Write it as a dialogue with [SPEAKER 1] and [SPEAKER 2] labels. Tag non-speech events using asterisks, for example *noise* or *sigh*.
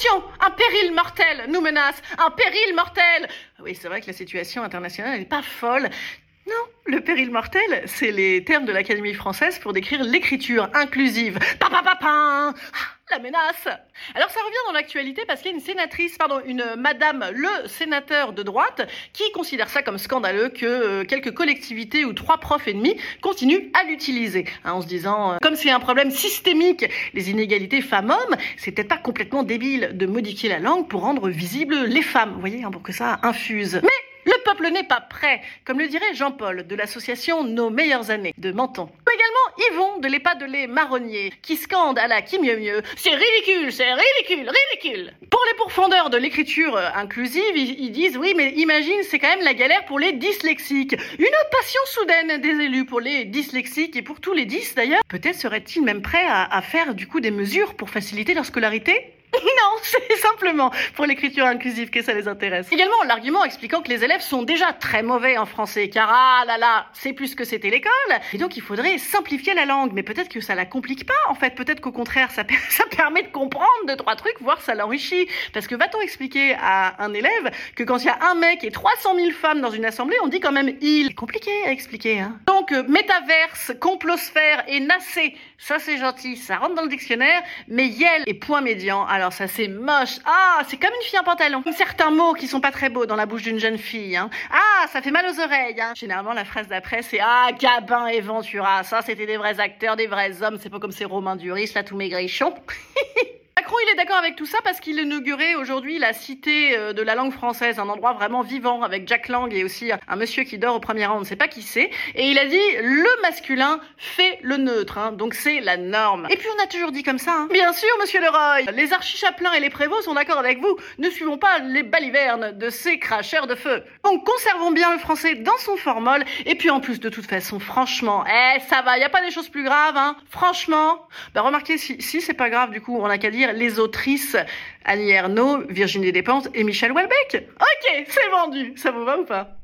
[SPEAKER 1] Attention, un péril mortel nous menace, un péril mortel. Oui, c'est vrai que la situation internationale n'est pas folle. Non, le péril mortel, c'est les termes de l'Académie française pour décrire l'écriture inclusive. Pa, la menace. Alors ça revient dans l'actualité parce qu'il y a une sénatrice, pardon, une madame, le sénateur de droite, qui considère ça comme scandaleux que euh, quelques collectivités ou trois profs ennemis continuent à l'utiliser, hein, en se disant, euh, comme c'est un problème systémique, les inégalités femmes-hommes, c'est peut-être pas complètement débile de modifier la langue pour rendre visibles les femmes, vous voyez, hein, pour que ça infuse. Mais le peuple n'est pas prêt, comme le dirait Jean-Paul de l'association Nos meilleures années de Menton. Ou également Yvon de l'EHPAD de les marronniers, qui scande à la qui mieux mieux C'est ridicule, c'est ridicule, ridicule Pour les pourfendeurs de l'écriture euh, inclusive, ils, disent oui, mais imagine, c'est quand même la galère pour les dyslexiques. Une passion soudaine des élus pour les dyslexiques et pour tous les dys d'ailleurs. Peut-être seraient-ils même prêts à faire du coup des mesures pour faciliter leur scolarité? *laughs* non, c'est simplement pour l'écriture inclusive que ça les intéresse. Également, l'argument expliquant que les élèves sont déjà très mauvais en français, car ah là là, c'est plus que c'était l'école, et donc il faudrait simplifier la langue. Mais peut-être que ça la complique pas, en fait. Peut-être qu'au contraire, ça, *laughs* permet de comprendre deux, trois trucs, voire ça l'enrichit. Parce que va-t-on expliquer à un élève que quand il y a un mec et 300 000 femmes dans une assemblée, on dit quand même il C'est compliqué à expliquer, hein. Donc, euh, métaverse, complosphère et nacé, ça c'est gentil, ça rentre dans le dictionnaire, mais yel et point médian, alors ça c'est moche. Ah, c'est comme une fille en pantalon. Certains mots qui sont pas très beaux dans la bouche d'une jeune fille. Hein. Ah, ça fait mal aux oreilles. Hein. Généralement, la phrase d'après, c'est Ah, Gabin et Ventura, ça c'était des vrais acteurs, des vrais hommes. C'est pas comme ces Romains Duris, là, tous maigrichons. *laughs* Il est d'accord avec tout ça parce qu'il inaugurait aujourd'hui la cité euh, de la langue française, un endroit vraiment vivant avec Jack Lang et aussi un monsieur qui dort au premier rang, on ne sait pas qui c'est. Et il a dit le masculin fait le neutre, hein, donc c'est la norme. Et puis on a toujours dit comme ça. Hein. Bien sûr, monsieur Leroy, les archichaplins et les prévôts sont d'accord avec vous. Ne suivons pas les balivernes de ces cracheurs de feu. Donc conservons bien le français dans son formol. Et puis en plus, de toute façon, franchement, eh, ça va, y a pas des choses plus graves, hein. Franchement, bah remarquez, si, c'est pas grave, du coup, on a qu'à dire les autrices Annie Ernaux, Virginie Despentes et Michel Houellebecq. Ok, c'est vendu. Ça vous va ou pas?